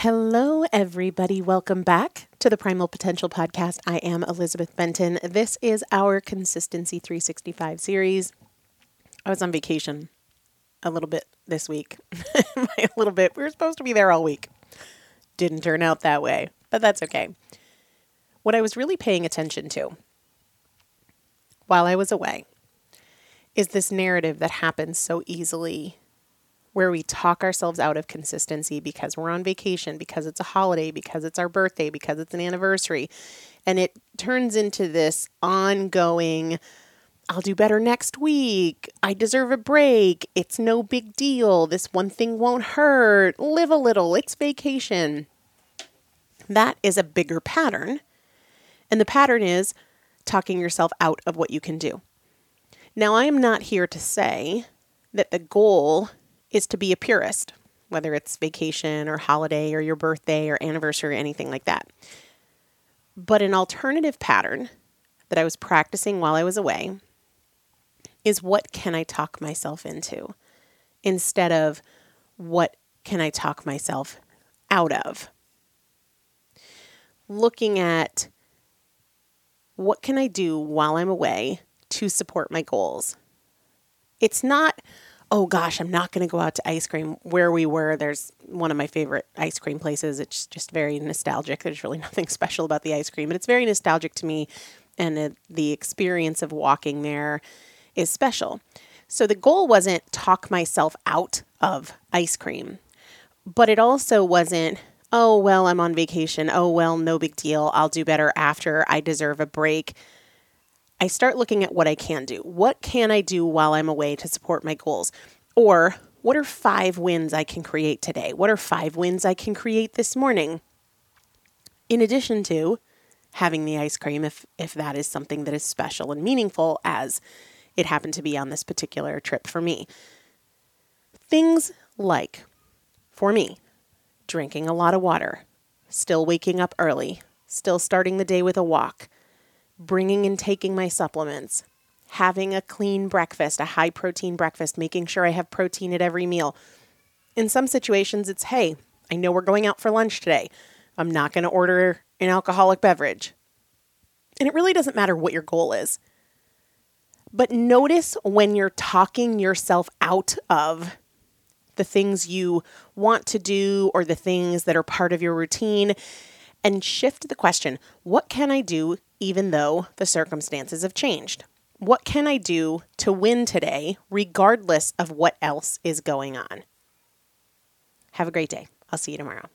Hello, everybody. Welcome back to the Primal Potential Podcast. I am Elizabeth Benton. This is our Consistency 365 series. I was on vacation a little bit this week. a little bit. We were supposed to be there all week. Didn't turn out that way, but that's okay. What I was really paying attention to while I was away is this narrative that happens so easily where we talk ourselves out of consistency because we're on vacation, because it's a holiday, because it's our birthday, because it's an anniversary. And it turns into this ongoing, I'll do better next week. I deserve a break. It's no big deal. This one thing won't hurt. Live a little. It's vacation. That is a bigger pattern. And the pattern is talking yourself out of what you can do. Now, I am not here to say that the goal is to be a purist, whether it's vacation or holiday or your birthday or anniversary or anything like that. But an alternative pattern that I was practicing while I was away is what can I talk myself into instead of what can I talk myself out of. Looking at what can I do while I'm away to support my goals. It's not oh gosh, I'm not going to go out to ice cream. Where we were, there's one of my favorite ice cream places. It's just very nostalgic. There's really nothing special about the ice cream, but it's very nostalgic to me. And the experience of walking there is special. So the goal wasn't talk myself out of ice cream, but it also wasn't, oh, well, I'm on vacation. Oh, well, no big deal. I'll do better after. I deserve a break. I start looking at what I can do. What can I do while I'm away to support my goals? Or what are five wins I can create today? What are five wins I can create this morning? In addition to having the ice cream, if, if that is something that is special and meaningful, as it happened to be on this particular trip for me. Things like, for me, drinking a lot of water, still waking up early, still starting the day with a walk bringing and taking my supplements, having a clean breakfast, a high protein breakfast, making sure I have protein at every meal. In some situations, it's hey, I know we're going out for lunch today. I'm not going to order an alcoholic beverage. And it really doesn't matter what your goal is. But notice when you're talking yourself out of the things you want to do or the things that are part of your routine and shift the question what can I do even though the circumstances have changed? What can I do to win today, regardless of what else is going on? Have a great day. I'll see you tomorrow.